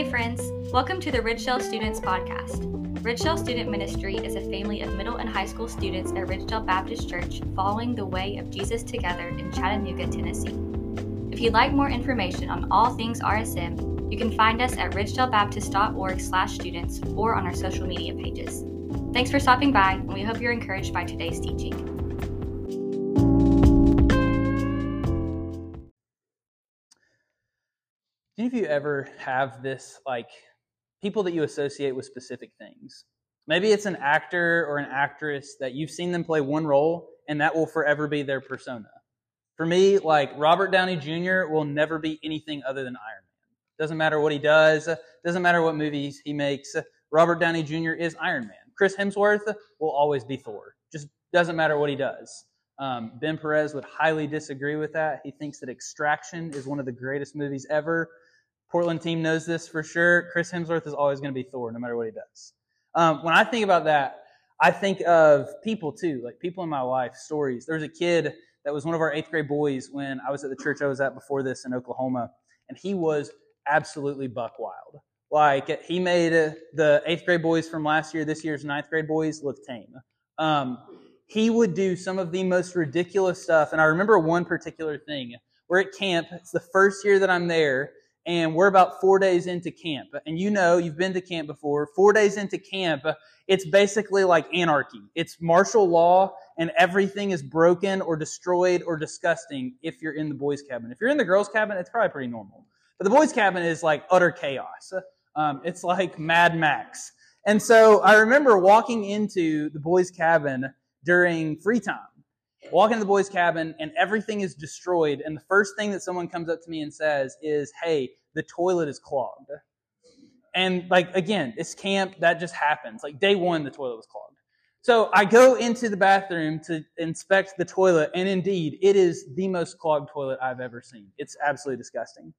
Hey, friends. Welcome to the Ridgedale Students Podcast. Ridgedale Student Ministry is a family of middle and high school students at Ridgedale Baptist Church following the way of Jesus together in Chattanooga, Tennessee. If you'd like more information on all things RSM, you can find us at ridgedalebaptist.org slash students or on our social media pages. Thanks for stopping by, and we hope you're encouraged by today's teaching. Of you ever have this, like, people that you associate with specific things? Maybe it's an actor or an actress that you've seen them play one role, and that will forever be their persona. For me, like, Robert Downey Jr. will never be anything other than Iron Man. Doesn't matter what he does, doesn't matter what movies he makes. Robert Downey Jr. is Iron Man. Chris Hemsworth will always be Thor. Just doesn't matter what he does. Um, ben Perez would highly disagree with that. He thinks that Extraction is one of the greatest movies ever. Portland team knows this for sure. Chris Hemsworth is always going to be Thor, no matter what he does. Um, when I think about that, I think of people too, like people in my life, stories. There was a kid that was one of our eighth grade boys when I was at the church I was at before this in Oklahoma, and he was absolutely buck wild. Like he made uh, the eighth grade boys from last year, this year's ninth grade boys look tame. Um, he would do some of the most ridiculous stuff, and I remember one particular thing. We're at camp. It's the first year that I'm there, and we're about four days into camp. And you know, you've been to camp before. Four days into camp, it's basically like anarchy. It's martial law, and everything is broken or destroyed or disgusting if you're in the boys' cabin. If you're in the girls' cabin, it's probably pretty normal. But the boys' cabin is like utter chaos. Um, it's like Mad Max. And so I remember walking into the boys' cabin during free time, walking into the boys' cabin, and everything is destroyed. And the first thing that someone comes up to me and says is, Hey, the toilet is clogged. And like, again, it's camp, that just happens. Like, day one, the toilet was clogged. So I go into the bathroom to inspect the toilet, and indeed, it is the most clogged toilet I've ever seen. It's absolutely disgusting.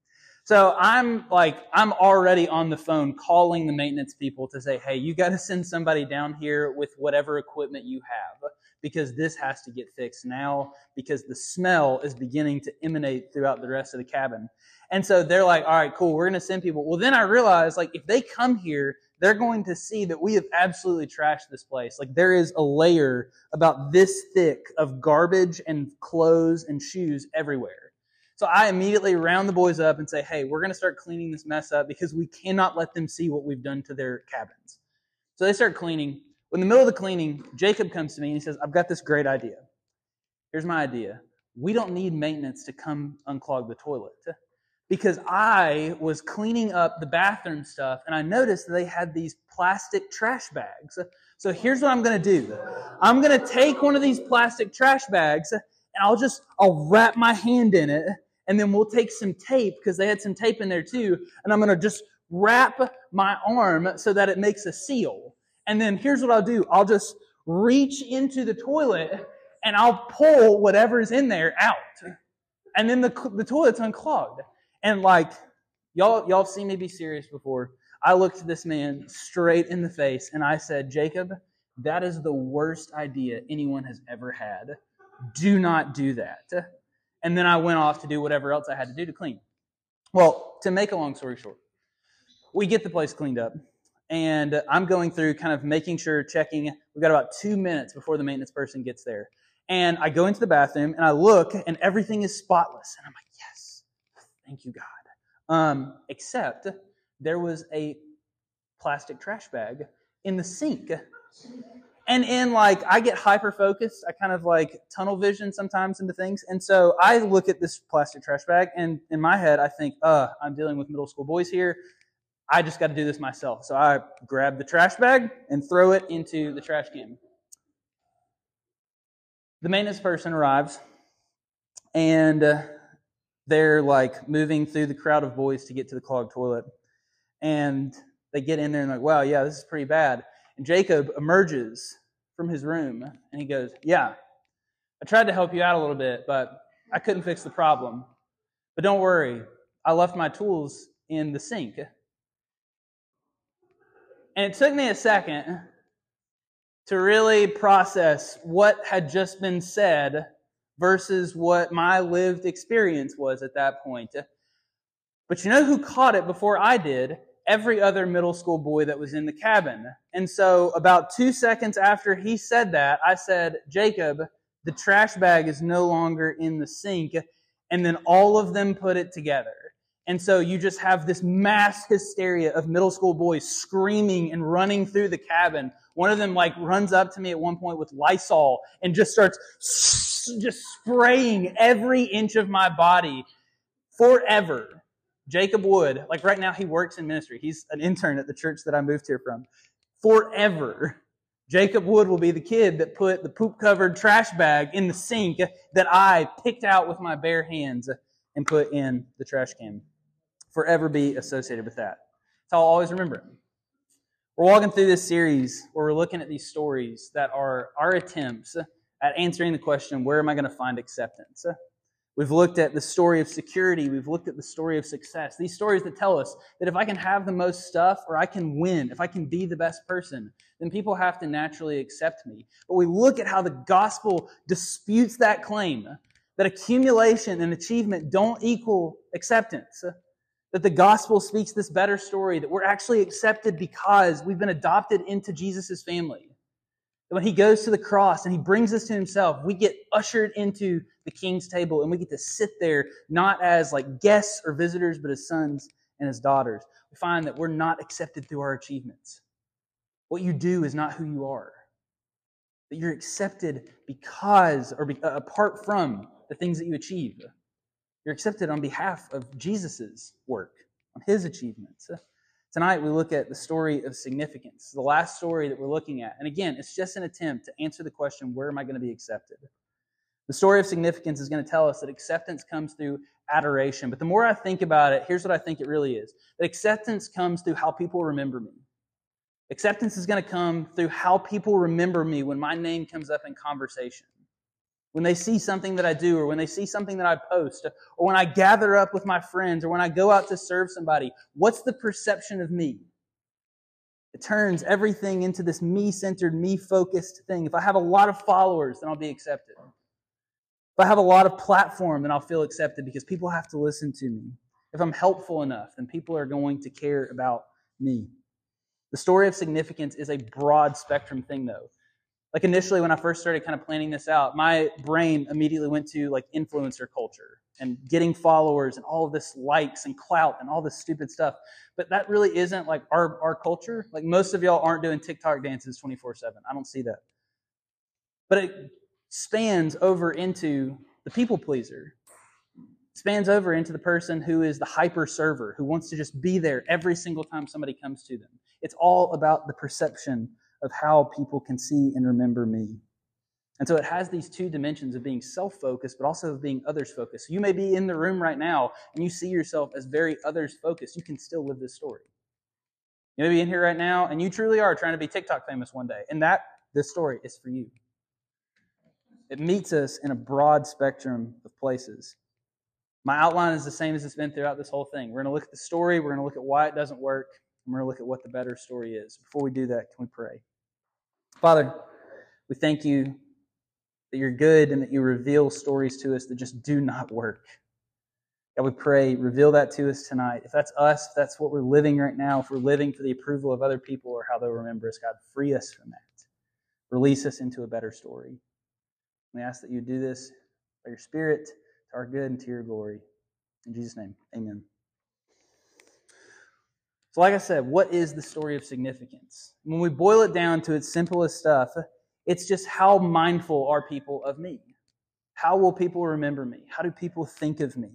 So I'm like, I'm already on the phone calling the maintenance people to say, hey, you got to send somebody down here with whatever equipment you have because this has to get fixed now because the smell is beginning to emanate throughout the rest of the cabin. And so they're like, all right, cool, we're going to send people. Well, then I realized, like, if they come here, they're going to see that we have absolutely trashed this place. Like, there is a layer about this thick of garbage and clothes and shoes everywhere. So I immediately round the boys up and say, hey, we're going to start cleaning this mess up because we cannot let them see what we've done to their cabins. So they start cleaning. In the middle of the cleaning, Jacob comes to me and he says, I've got this great idea. Here's my idea. We don't need maintenance to come unclog the toilet. Because I was cleaning up the bathroom stuff and I noticed they had these plastic trash bags. So here's what I'm going to do. I'm going to take one of these plastic trash bags and I'll just, I'll wrap my hand in it and then we'll take some tape because they had some tape in there too, and I'm going to just wrap my arm so that it makes a seal. And then here's what I'll do. I'll just reach into the toilet and I'll pull whatever's in there out. And then the, the toilet's unclogged. And like, y'all, y'all have seen me be serious before. I looked this man straight in the face and I said, Jacob, that is the worst idea anyone has ever had. Do not do that and then I went off to do whatever else I had to do to clean. Well, to make a long story short, we get the place cleaned up, and I'm going through kind of making sure, checking. We've got about two minutes before the maintenance person gets there. And I go into the bathroom and I look, and everything is spotless. And I'm like, yes, thank you, God. Um, except there was a plastic trash bag in the sink and in like I get hyper focused. I kind of like tunnel vision sometimes into things. And so I look at this plastic trash bag and in my head I think, uh, I'm dealing with middle school boys here. I just got to do this myself. So I grab the trash bag and throw it into the trash can. The maintenance person arrives and uh, they're like moving through the crowd of boys to get to the clogged toilet. And they get in there and like, wow, yeah, this is pretty bad. And Jacob emerges from his room and he goes, Yeah, I tried to help you out a little bit, but I couldn't fix the problem. But don't worry, I left my tools in the sink. And it took me a second to really process what had just been said versus what my lived experience was at that point. But you know who caught it before I did? every other middle school boy that was in the cabin. And so, about two seconds after he said that, I said, Jacob, the trash bag is no longer in the sink. And then all of them put it together. And so you just have this mass hysteria of middle school boys screaming and running through the cabin. One of them like runs up to me at one point with Lysol and just starts just spraying every inch of my body forever. Jacob Wood, like right now he works in ministry. He's an intern at the church that I moved here from. Forever. Jacob Wood will be the kid that put the poop covered trash bag in the sink that I picked out with my bare hands and put in the trash can. Forever be associated with that. So I'll always remember it. We're walking through this series where we're looking at these stories that are our attempts at answering the question, where am I going to find acceptance? We've looked at the story of security. We've looked at the story of success. These stories that tell us that if I can have the most stuff or I can win, if I can be the best person, then people have to naturally accept me. But we look at how the gospel disputes that claim that accumulation and achievement don't equal acceptance. That the gospel speaks this better story, that we're actually accepted because we've been adopted into Jesus' family that when he goes to the cross and he brings us to himself, we get ushered into the king's table and we get to sit there not as like guests or visitors, but as sons and as daughters. We find that we're not accepted through our achievements. What you do is not who you are. That you're accepted because or be, uh, apart from the things that you achieve. You're accepted on behalf of Jesus' work, on his achievements. Tonight, we look at the story of significance, the last story that we're looking at. And again, it's just an attempt to answer the question where am I going to be accepted? The story of significance is going to tell us that acceptance comes through adoration. But the more I think about it, here's what I think it really is that acceptance comes through how people remember me. Acceptance is going to come through how people remember me when my name comes up in conversation when they see something that I do, or when they see something that I post, or when I gather up with my friends, or when I go out to serve somebody, what's the perception of me? It turns everything into this me centered, me focused thing. If I have a lot of followers, then I'll be accepted. If I have a lot of platform, then I'll feel accepted because people have to listen to me. If I'm helpful enough, then people are going to care about me. The story of significance is a broad spectrum thing, though like initially when I first started kind of planning this out, my brain immediately went to like influencer culture and getting followers and all of this likes and clout and all this stupid stuff. But that really isn't like our, our culture. Like most of y'all aren't doing TikTok dances 24 7. I don't see that. But it spans over into the people pleaser. spans over into the person who is the hyper server, who wants to just be there every single time somebody comes to them. It's all about the perception of how people can see and remember me. And so it has these two dimensions of being self focused, but also of being others focused. So You may be in the room right now and you see yourself as very others focused. You can still live this story. You may be in here right now and you truly are trying to be TikTok famous one day. And that, this story is for you. It meets us in a broad spectrum of places. My outline is the same as it's been throughout this whole thing. We're going to look at the story, we're going to look at why it doesn't work, and we're going to look at what the better story is. Before we do that, can we pray? Father, we thank you that you're good and that you reveal stories to us that just do not work. God, we pray, reveal that to us tonight. If that's us, if that's what we're living right now, if we're living for the approval of other people or how they'll remember us, God, free us from that. Release us into a better story. We ask that you do this by your Spirit to our good and to your glory. In Jesus' name, amen. So, like I said, what is the story of significance? When we boil it down to its simplest stuff, it's just how mindful are people of me? How will people remember me? How do people think of me?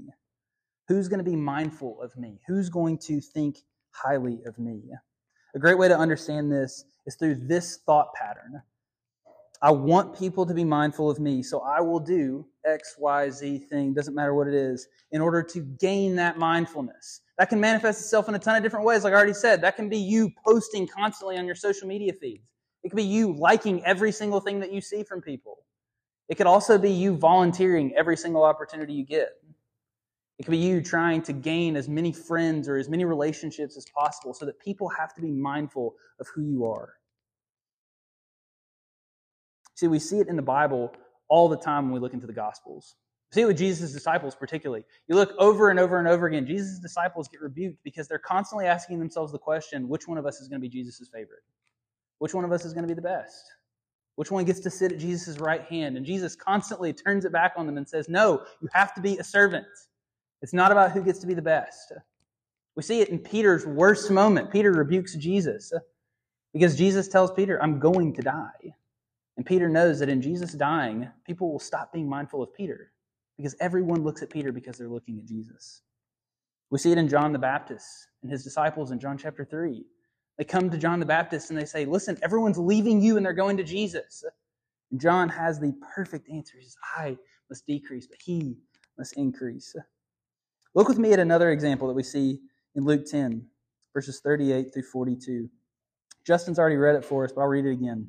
Who's going to be mindful of me? Who's going to think highly of me? A great way to understand this is through this thought pattern. I want people to be mindful of me, so I will do X, Y, Z thing, doesn't matter what it is, in order to gain that mindfulness. That can manifest itself in a ton of different ways, like I already said. That can be you posting constantly on your social media feeds. It could be you liking every single thing that you see from people. It could also be you volunteering every single opportunity you get. It could be you trying to gain as many friends or as many relationships as possible so that people have to be mindful of who you are. See, we see it in the Bible all the time when we look into the Gospels. See it with Jesus' disciples, particularly. You look over and over and over again, Jesus' disciples get rebuked because they're constantly asking themselves the question which one of us is going to be Jesus' favorite? Which one of us is going to be the best? Which one gets to sit at Jesus' right hand? And Jesus constantly turns it back on them and says, No, you have to be a servant. It's not about who gets to be the best. We see it in Peter's worst moment. Peter rebukes Jesus because Jesus tells Peter, I'm going to die. And Peter knows that in Jesus dying, people will stop being mindful of Peter because everyone looks at Peter because they're looking at Jesus. We see it in John the Baptist and his disciples in John chapter 3. They come to John the Baptist and they say, Listen, everyone's leaving you and they're going to Jesus. And John has the perfect answer. He says, I must decrease, but he must increase. Look with me at another example that we see in Luke 10, verses 38 through 42. Justin's already read it for us, but I'll read it again.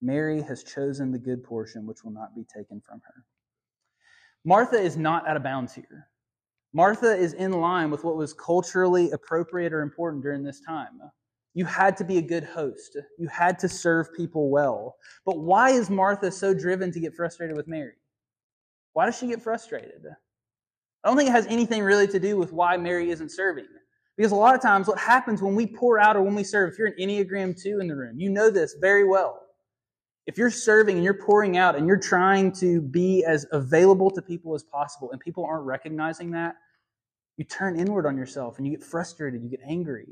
Mary has chosen the good portion which will not be taken from her. Martha is not out of bounds here. Martha is in line with what was culturally appropriate or important during this time. You had to be a good host. You had to serve people well. But why is Martha so driven to get frustrated with Mary? Why does she get frustrated? I don't think it has anything really to do with why Mary isn't serving. Because a lot of times, what happens when we pour out or when we serve, if you're an Enneagram 2 in the room, you know this very well. If you're serving and you're pouring out and you're trying to be as available to people as possible and people aren't recognizing that, you turn inward on yourself and you get frustrated, you get angry.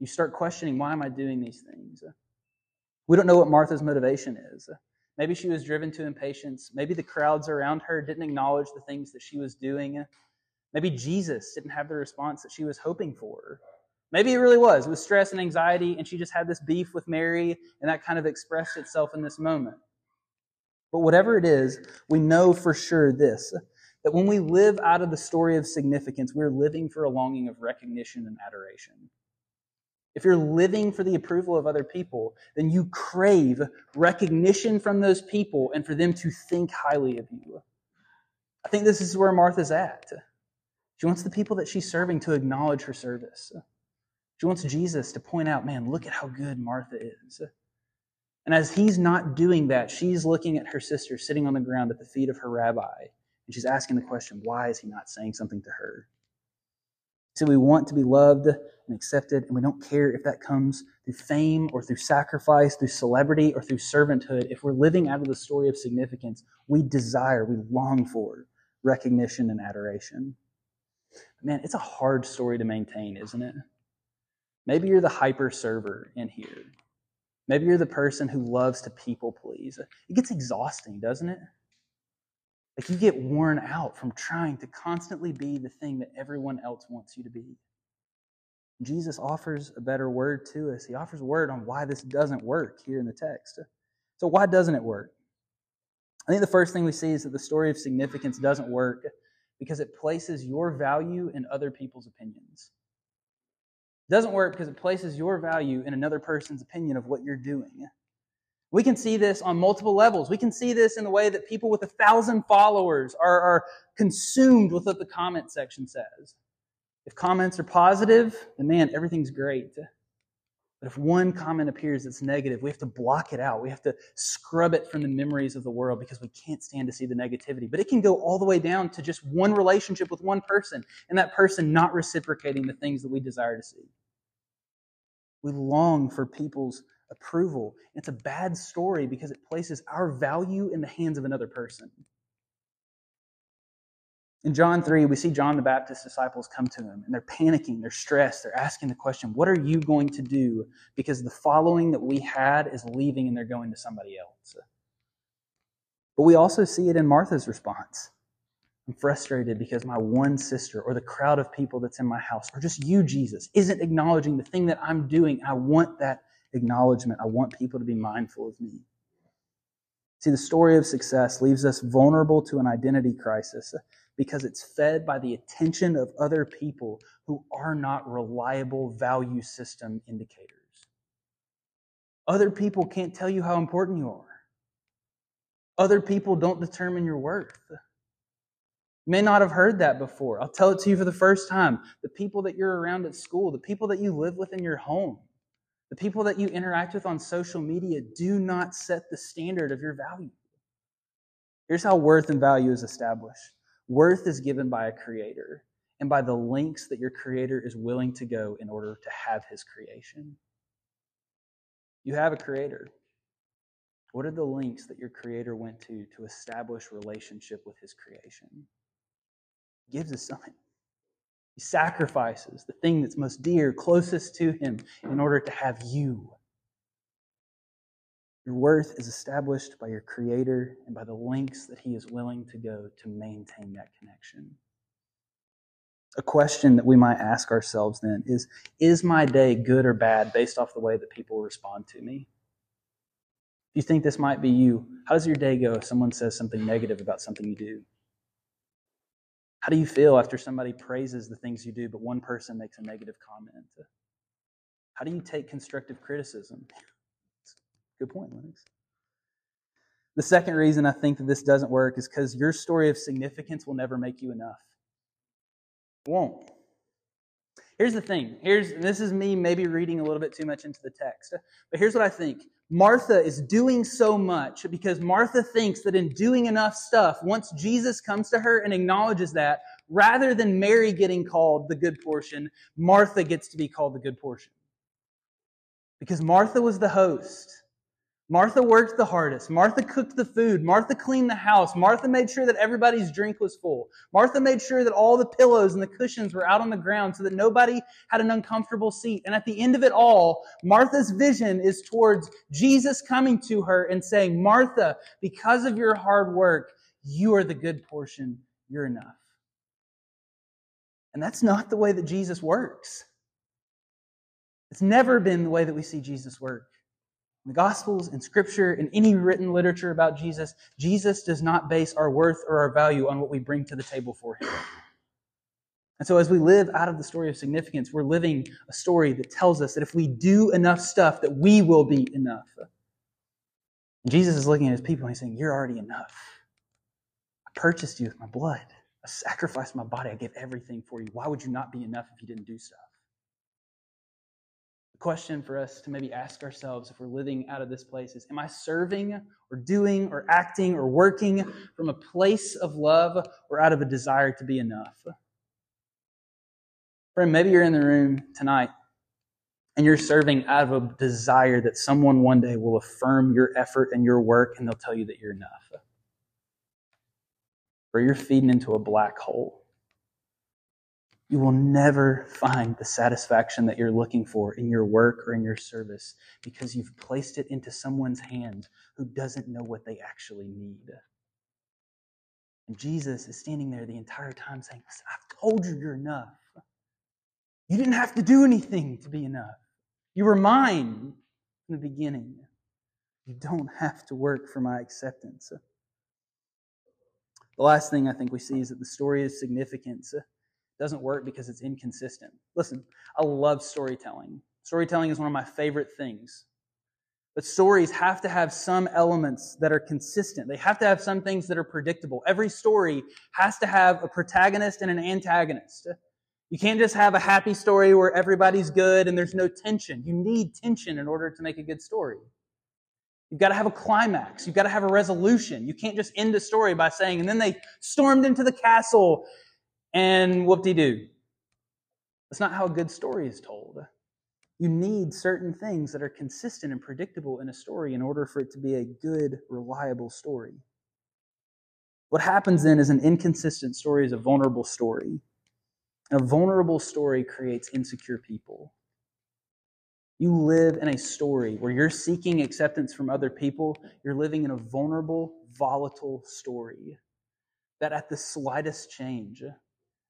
You start questioning, why am I doing these things? We don't know what Martha's motivation is. Maybe she was driven to impatience. Maybe the crowds around her didn't acknowledge the things that she was doing. Maybe Jesus didn't have the response that she was hoping for. Maybe it really was. It was stress and anxiety, and she just had this beef with Mary, and that kind of expressed itself in this moment. But whatever it is, we know for sure this that when we live out of the story of significance, we're living for a longing of recognition and adoration. If you're living for the approval of other people, then you crave recognition from those people and for them to think highly of you. I think this is where Martha's at. She wants the people that she's serving to acknowledge her service. She wants Jesus to point out, man, look at how good Martha is. And as he's not doing that, she's looking at her sister sitting on the ground at the feet of her rabbi, and she's asking the question, why is he not saying something to her? So we want to be loved and accepted, and we don't care if that comes through fame or through sacrifice, through celebrity or through servanthood. If we're living out of the story of significance, we desire, we long for recognition and adoration. Man, it's a hard story to maintain, isn't it? Maybe you're the hyper server in here. Maybe you're the person who loves to people please. It gets exhausting, doesn't it? Like you get worn out from trying to constantly be the thing that everyone else wants you to be. Jesus offers a better word to us. He offers a word on why this doesn't work here in the text. So, why doesn't it work? I think the first thing we see is that the story of significance doesn't work because it places your value in other people's opinions. Doesn't work because it places your value in another person's opinion of what you're doing. We can see this on multiple levels. We can see this in the way that people with a thousand followers are, are consumed with what the comment section says. If comments are positive, then man, everything's great. But if one comment appears that's negative, we have to block it out. We have to scrub it from the memories of the world because we can't stand to see the negativity. But it can go all the way down to just one relationship with one person and that person not reciprocating the things that we desire to see. We long for people's approval. It's a bad story because it places our value in the hands of another person. In John 3, we see John the Baptist's disciples come to him and they're panicking, they're stressed, they're asking the question, What are you going to do? Because the following that we had is leaving and they're going to somebody else. But we also see it in Martha's response. I'm frustrated because my one sister or the crowd of people that's in my house or just you, Jesus, isn't acknowledging the thing that I'm doing. I want that acknowledgement. I want people to be mindful of me. See, the story of success leaves us vulnerable to an identity crisis because it's fed by the attention of other people who are not reliable value system indicators. Other people can't tell you how important you are. Other people don't determine your worth. You may not have heard that before. I'll tell it to you for the first time. The people that you're around at school, the people that you live with in your home, the people that you interact with on social media do not set the standard of your value. Here's how worth and value is established worth is given by a creator and by the lengths that your creator is willing to go in order to have his creation. You have a creator. What are the lengths that your creator went to to establish relationship with his creation? Gives us something. He sacrifices the thing that's most dear, closest to him, in order to have you. Your worth is established by your creator and by the lengths that he is willing to go to maintain that connection. A question that we might ask ourselves then is Is my day good or bad based off the way that people respond to me? If you think this might be you, how does your day go if someone says something negative about something you do? How do you feel after somebody praises the things you do, but one person makes a negative comment? How do you take constructive criticism? Good point, Lennox. The second reason I think that this doesn't work is because your story of significance will never make you enough. It won't. Here's the thing. Here's this is me maybe reading a little bit too much into the text. But here's what I think. Martha is doing so much because Martha thinks that in doing enough stuff, once Jesus comes to her and acknowledges that, rather than Mary getting called the good portion, Martha gets to be called the good portion. Because Martha was the host. Martha worked the hardest. Martha cooked the food. Martha cleaned the house. Martha made sure that everybody's drink was full. Martha made sure that all the pillows and the cushions were out on the ground so that nobody had an uncomfortable seat. And at the end of it all, Martha's vision is towards Jesus coming to her and saying, Martha, because of your hard work, you are the good portion. You're enough. And that's not the way that Jesus works. It's never been the way that we see Jesus work the Gospels and Scripture and any written literature about Jesus, Jesus does not base our worth or our value on what we bring to the table for Him. And so, as we live out of the story of significance, we're living a story that tells us that if we do enough stuff, that we will be enough. And Jesus is looking at his people and he's saying, You're already enough. I purchased you with my blood. I sacrificed my body. I gave everything for you. Why would you not be enough if you didn't do stuff? Question for us to maybe ask ourselves if we're living out of this place is Am I serving or doing or acting or working from a place of love or out of a desire to be enough? Friend, maybe you're in the room tonight and you're serving out of a desire that someone one day will affirm your effort and your work and they'll tell you that you're enough. Or you're feeding into a black hole you will never find the satisfaction that you're looking for in your work or in your service because you've placed it into someone's hands who doesn't know what they actually need. And Jesus is standing there the entire time saying, I've told you you're enough. You didn't have to do anything to be enough. You were mine in the beginning. You don't have to work for my acceptance. The last thing I think we see is that the story is significant doesn't work because it's inconsistent. Listen, I love storytelling. Storytelling is one of my favorite things. But stories have to have some elements that are consistent. They have to have some things that are predictable. Every story has to have a protagonist and an antagonist. You can't just have a happy story where everybody's good and there's no tension. You need tension in order to make a good story. You've got to have a climax. You've got to have a resolution. You can't just end a story by saying, and then they stormed into the castle and whoop-de-doo. That's not how a good story is told. You need certain things that are consistent and predictable in a story in order for it to be a good, reliable story. What happens then is an inconsistent story is a vulnerable story. And a vulnerable story creates insecure people. You live in a story where you're seeking acceptance from other people, you're living in a vulnerable, volatile story that at the slightest change,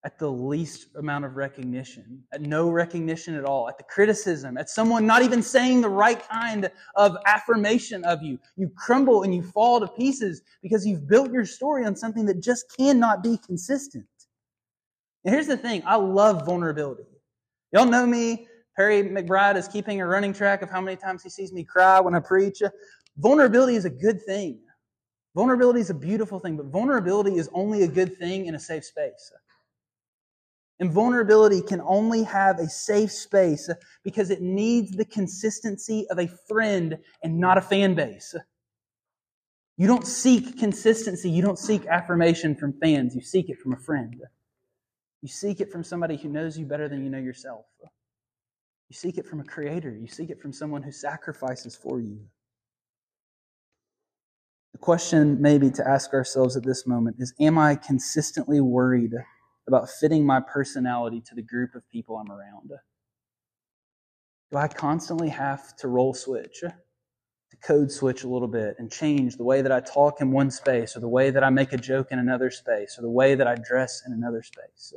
at the least amount of recognition, at no recognition at all, at the criticism, at someone not even saying the right kind of affirmation of you. You crumble and you fall to pieces because you've built your story on something that just cannot be consistent. And here's the thing I love vulnerability. Y'all know me. Perry McBride is keeping a running track of how many times he sees me cry when I preach. Vulnerability is a good thing. Vulnerability is a beautiful thing, but vulnerability is only a good thing in a safe space. And vulnerability can only have a safe space because it needs the consistency of a friend and not a fan base. You don't seek consistency. You don't seek affirmation from fans. You seek it from a friend. You seek it from somebody who knows you better than you know yourself. You seek it from a creator. You seek it from someone who sacrifices for you. The question, maybe, to ask ourselves at this moment is Am I consistently worried about fitting my personality to the group of people I'm around? Do I constantly have to role switch, to code switch a little bit and change the way that I talk in one space, or the way that I make a joke in another space, or the way that I dress in another space,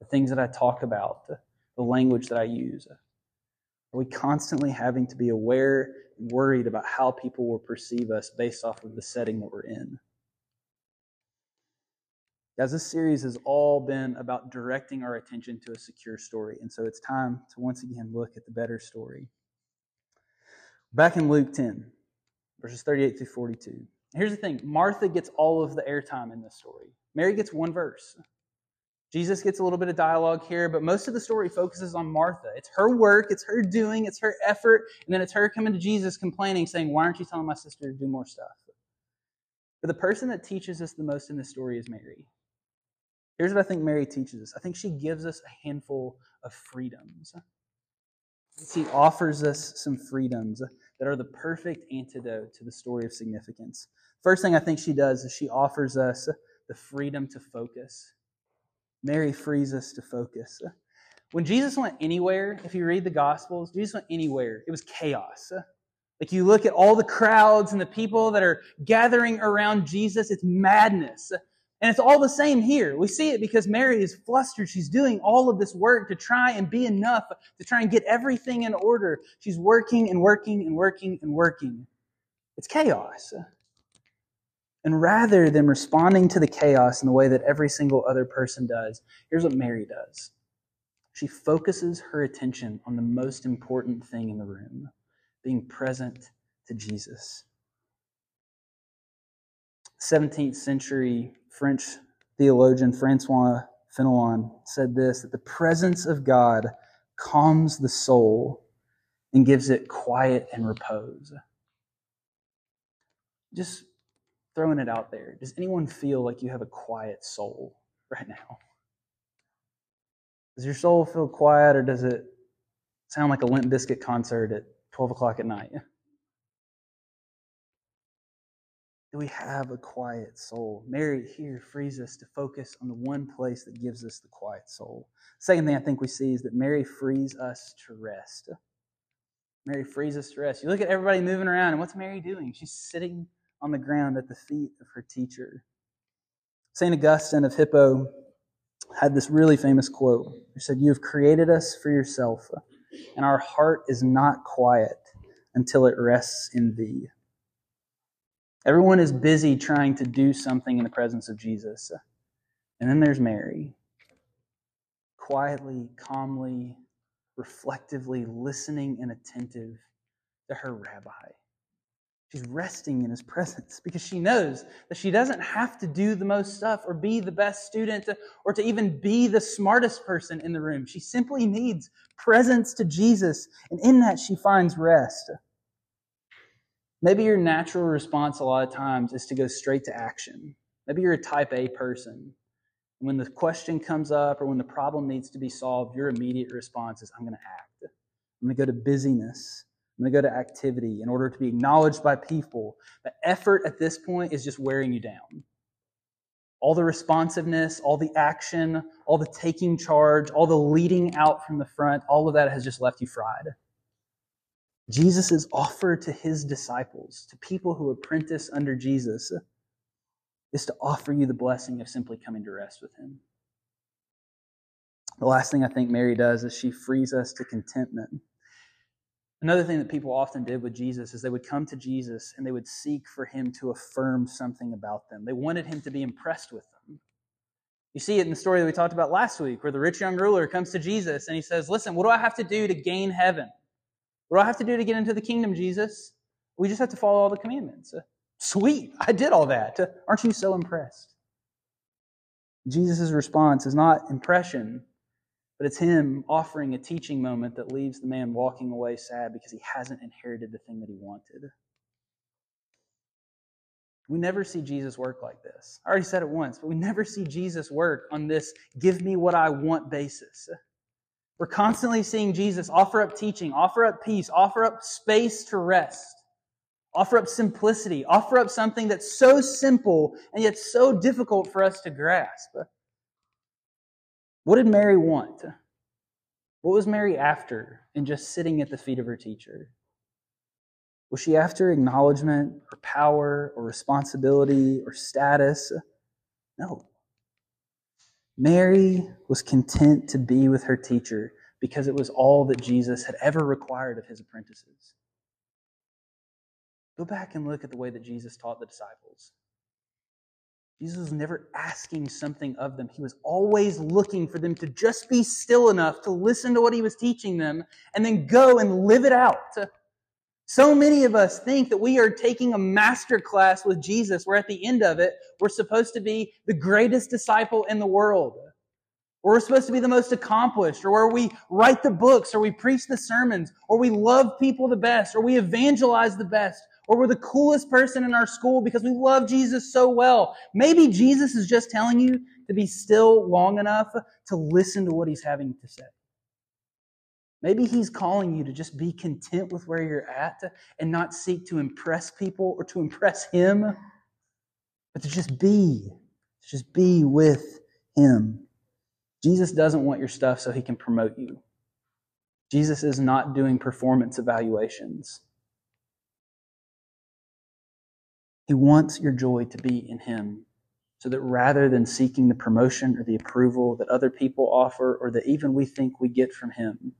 the things that I talk about, the language that I use? Are we constantly having to be aware and worried about how people will perceive us based off of the setting that we're in? Guys, this series has all been about directing our attention to a secure story. And so it's time to once again look at the better story. Back in Luke 10, verses 38 through 42. Here's the thing Martha gets all of the airtime in this story, Mary gets one verse. Jesus gets a little bit of dialogue here, but most of the story focuses on Martha. It's her work, it's her doing, it's her effort, and then it's her coming to Jesus complaining, saying, Why aren't you telling my sister to do more stuff? But the person that teaches us the most in this story is Mary. Here's what I think Mary teaches us I think she gives us a handful of freedoms. She offers us some freedoms that are the perfect antidote to the story of significance. First thing I think she does is she offers us the freedom to focus. Mary frees us to focus. When Jesus went anywhere, if you read the Gospels, Jesus went anywhere, it was chaos. Like you look at all the crowds and the people that are gathering around Jesus, it's madness. And it's all the same here. We see it because Mary is flustered. She's doing all of this work to try and be enough, to try and get everything in order. She's working and working and working and working. It's chaos. And rather than responding to the chaos in the way that every single other person does, here's what Mary does she focuses her attention on the most important thing in the room being present to Jesus. 17th century French theologian Francois Fenelon said this that the presence of God calms the soul and gives it quiet and repose. Just throwing it out there. Does anyone feel like you have a quiet soul right now? Does your soul feel quiet or does it sound like a Limp Bizkit concert at 12 o'clock at night? We have a quiet soul? Mary here frees us to focus on the one place that gives us the quiet soul. Second thing I think we see is that Mary frees us to rest. Mary frees us to rest. You look at everybody moving around, and what's Mary doing? She's sitting on the ground at the feet of her teacher. St. Augustine of Hippo had this really famous quote. He said, You have created us for yourself, and our heart is not quiet until it rests in thee. Everyone is busy trying to do something in the presence of Jesus. And then there's Mary, quietly, calmly, reflectively listening and attentive to her rabbi. She's resting in his presence because she knows that she doesn't have to do the most stuff or be the best student or to even be the smartest person in the room. She simply needs presence to Jesus, and in that she finds rest. Maybe your natural response a lot of times is to go straight to action. Maybe you're a type A person. When the question comes up or when the problem needs to be solved, your immediate response is, I'm going to act. I'm going to go to busyness. I'm going to go to activity in order to be acknowledged by people. The effort at this point is just wearing you down. All the responsiveness, all the action, all the taking charge, all the leading out from the front, all of that has just left you fried. Jesus' offer to his disciples, to people who apprentice under Jesus, is to offer you the blessing of simply coming to rest with him. The last thing I think Mary does is she frees us to contentment. Another thing that people often did with Jesus is they would come to Jesus and they would seek for him to affirm something about them. They wanted him to be impressed with them. You see it in the story that we talked about last week, where the rich young ruler comes to Jesus and he says, Listen, what do I have to do to gain heaven? What do I have to do to get into the kingdom, Jesus? We just have to follow all the commandments. Sweet, I did all that. Aren't you so impressed? Jesus' response is not impression, but it's him offering a teaching moment that leaves the man walking away sad because he hasn't inherited the thing that he wanted. We never see Jesus work like this. I already said it once, but we never see Jesus work on this give me what I want basis. We're constantly seeing Jesus offer up teaching, offer up peace, offer up space to rest, offer up simplicity, offer up something that's so simple and yet so difficult for us to grasp. What did Mary want? What was Mary after in just sitting at the feet of her teacher? Was she after acknowledgement or power or responsibility or status? No. Mary was content to be with her teacher because it was all that Jesus had ever required of his apprentices. Go back and look at the way that Jesus taught the disciples. Jesus was never asking something of them. He was always looking for them to just be still enough to listen to what he was teaching them and then go and live it out. So many of us think that we are taking a master class with Jesus, where at the end of it, we're supposed to be the greatest disciple in the world. Or we're supposed to be the most accomplished, or where we write the books, or we preach the sermons, or we love people the best, or we evangelize the best, or we're the coolest person in our school because we love Jesus so well. Maybe Jesus is just telling you to be still long enough to listen to what he's having to say. Maybe he's calling you to just be content with where you're at and not seek to impress people or to impress him, but to just be, to just be with him. Jesus doesn't want your stuff so he can promote you. Jesus is not doing performance evaluations. He wants your joy to be in Him so that rather than seeking the promotion or the approval that other people offer or that even we think we get from Him,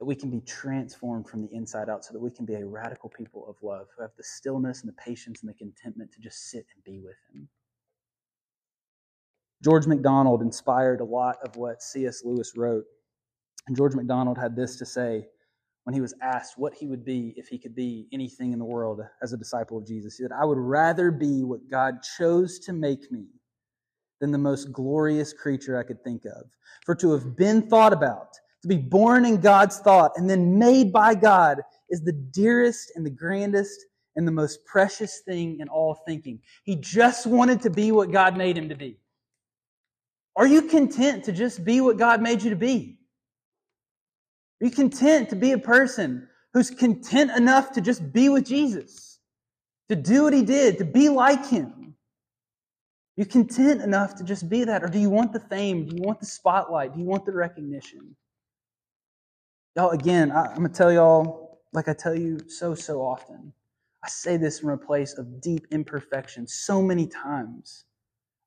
that we can be transformed from the inside out so that we can be a radical people of love who have the stillness and the patience and the contentment to just sit and be with Him. George MacDonald inspired a lot of what C.S. Lewis wrote. And George MacDonald had this to say when he was asked what he would be if he could be anything in the world as a disciple of Jesus. He said, I would rather be what God chose to make me than the most glorious creature I could think of. For to have been thought about, to be born in God's thought and then made by God is the dearest and the grandest and the most precious thing in all thinking. He just wanted to be what God made him to be. Are you content to just be what God made you to be? Are you content to be a person who's content enough to just be with Jesus, to do what he did, to be like him? Are you content enough to just be that? Or do you want the fame? Do you want the spotlight? Do you want the recognition? Y'all, again, I, am going to tell y'all, like I tell you so, so often. I say this from a place of deep imperfection so many times.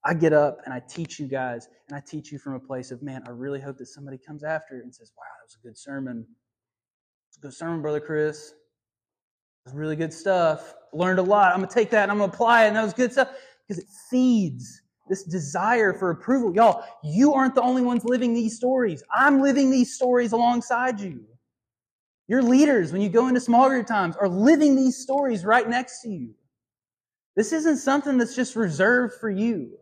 I get up and I teach you guys, and I teach you from a place of, man, I really hope that somebody comes after and says, wow, that was a good sermon. It's a good sermon, Brother Chris. It was really good stuff. Learned a lot. I'm going to take that and I'm going to apply it, and that was good stuff because it feeds this desire for approval. Y'all, you aren't the only ones living these stories. I'm living these stories alongside you. Your leaders, when you go into small group times, are living these stories right next to you. This isn't something that's just reserved for you.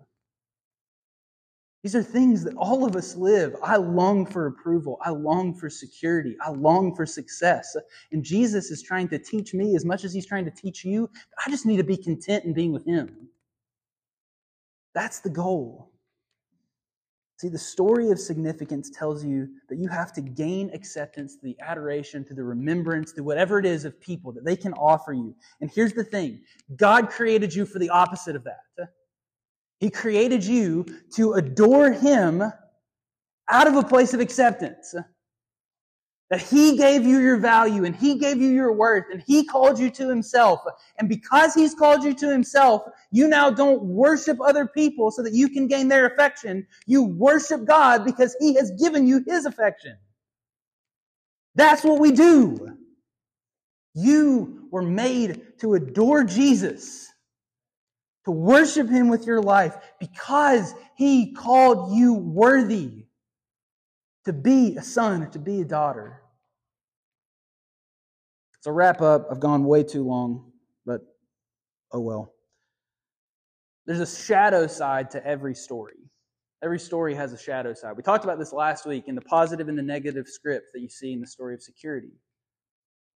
These are things that all of us live. I long for approval. I long for security. I long for success. And Jesus is trying to teach me as much as he's trying to teach you. I just need to be content in being with him. That's the goal. See, the story of significance tells you that you have to gain acceptance through the adoration, through the remembrance, through whatever it is of people that they can offer you. And here's the thing God created you for the opposite of that. He created you to adore Him out of a place of acceptance. That He gave you your value and He gave you your worth and He called you to Himself. And because He's called you to Himself, you now don't worship other people so that you can gain their affection. You worship God because He has given you His affection. That's what we do. You were made to adore Jesus, to worship Him with your life because He called you worthy to be a son to be a daughter. So, wrap up. I've gone way too long, but oh well. There's a shadow side to every story. Every story has a shadow side. We talked about this last week in the positive and the negative script that you see in the story of security.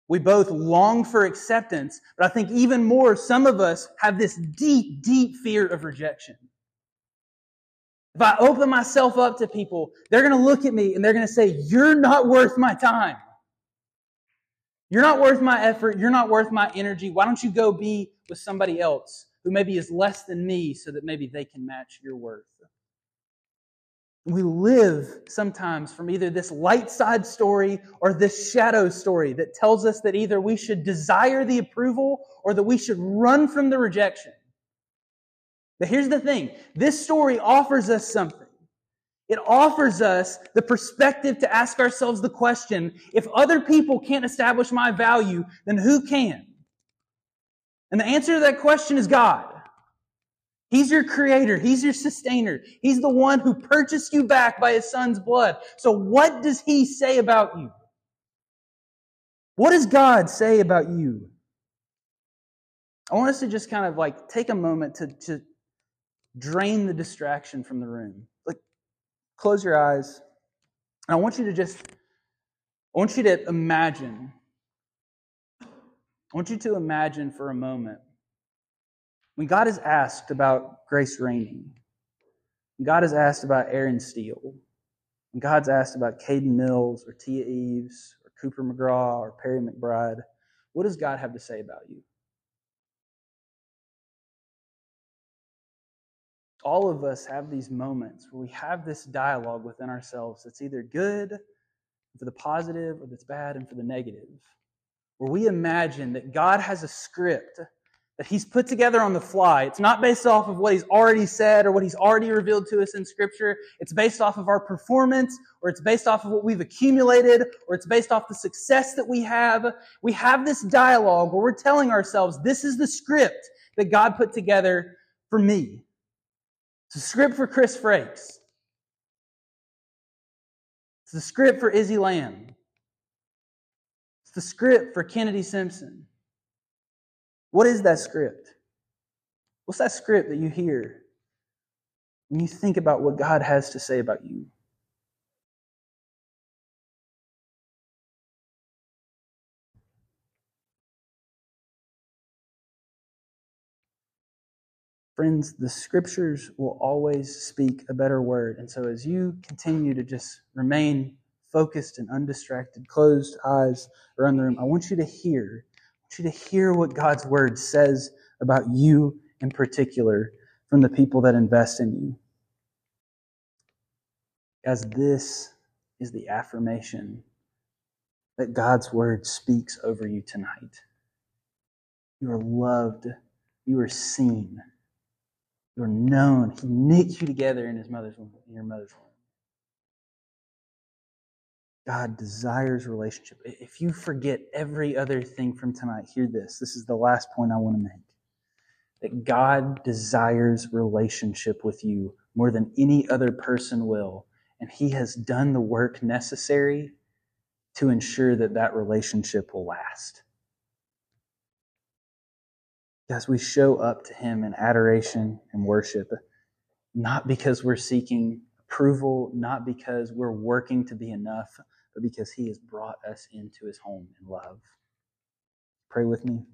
We both long for acceptance, but I think even more, some of us have this deep, deep fear of rejection. If I open myself up to people, they're going to look at me and they're going to say, You're not worth my time. You're not worth my effort. You're not worth my energy. Why don't you go be with somebody else who maybe is less than me so that maybe they can match your worth? We live sometimes from either this light side story or this shadow story that tells us that either we should desire the approval or that we should run from the rejection. But here's the thing this story offers us something. It offers us the perspective to ask ourselves the question if other people can't establish my value, then who can? And the answer to that question is God. He's your creator. He's your sustainer. He's the one who purchased you back by his son's blood. So what does he say about you? What does God say about you? I want us to just kind of like take a moment to, to drain the distraction from the room close your eyes. And I want you to just, I want you to imagine. I want you to imagine for a moment when God is asked about Grace when God is asked about Aaron Steele, when God's asked about Caden Mills or Tia Eves or Cooper McGraw or Perry McBride, what does God have to say about you? All of us have these moments where we have this dialogue within ourselves that's either good for the positive or that's bad and for the negative. Where we imagine that God has a script that He's put together on the fly. It's not based off of what He's already said or what He's already revealed to us in Scripture. It's based off of our performance or it's based off of what we've accumulated or it's based off the success that we have. We have this dialogue where we're telling ourselves, this is the script that God put together for me. It's a script for Chris Frakes. It's the script for Izzy Lamb. It's the script for Kennedy Simpson. What is that script? What's that script that you hear when you think about what God has to say about you? Friends, the scriptures will always speak a better word. And so as you continue to just remain focused and undistracted, closed eyes around the room, I want you to hear. I want you to hear what God's word says about you in particular from the people that invest in you. As this is the affirmation that God's word speaks over you tonight. You are loved. You are seen. You're known. He knit you together in his mother's womb, in your mother's womb. God desires relationship. If you forget every other thing from tonight, hear this. This is the last point I want to make. That God desires relationship with you more than any other person will. And He has done the work necessary to ensure that that relationship will last as we show up to Him in adoration and worship, not because we're seeking approval, not because we're working to be enough, but because He has brought us into His home in love. Pray with me.